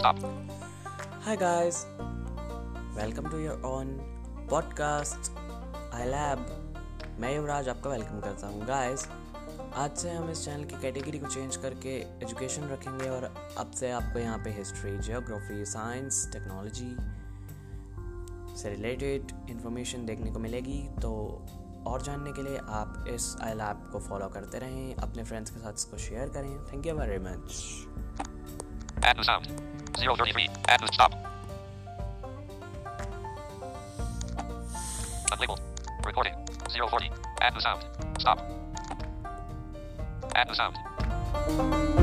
stop. Hi guys, welcome to your own podcast lab मैं युवराज आपका welcome करता हूँ. गाइस आज से हम इस चैनल की कैटेगरी को चेंज करके एजुकेशन रखेंगे और अब से आपको यहाँ पे हिस्ट्री जियोग्राफी साइंस टेक्नोलॉजी से रिलेटेड इंफॉर्मेशन देखने को मिलेगी. तो और जानने के लिए आप इस आई लैब को फॉलो करते रहें अपने फ्रेंड्स के साथ इसको शेयर करें. Thank you very much. Zero thirty three. At the stop. Unlabeled. Recording. Zero forty. At the sound. Stop. At the sound.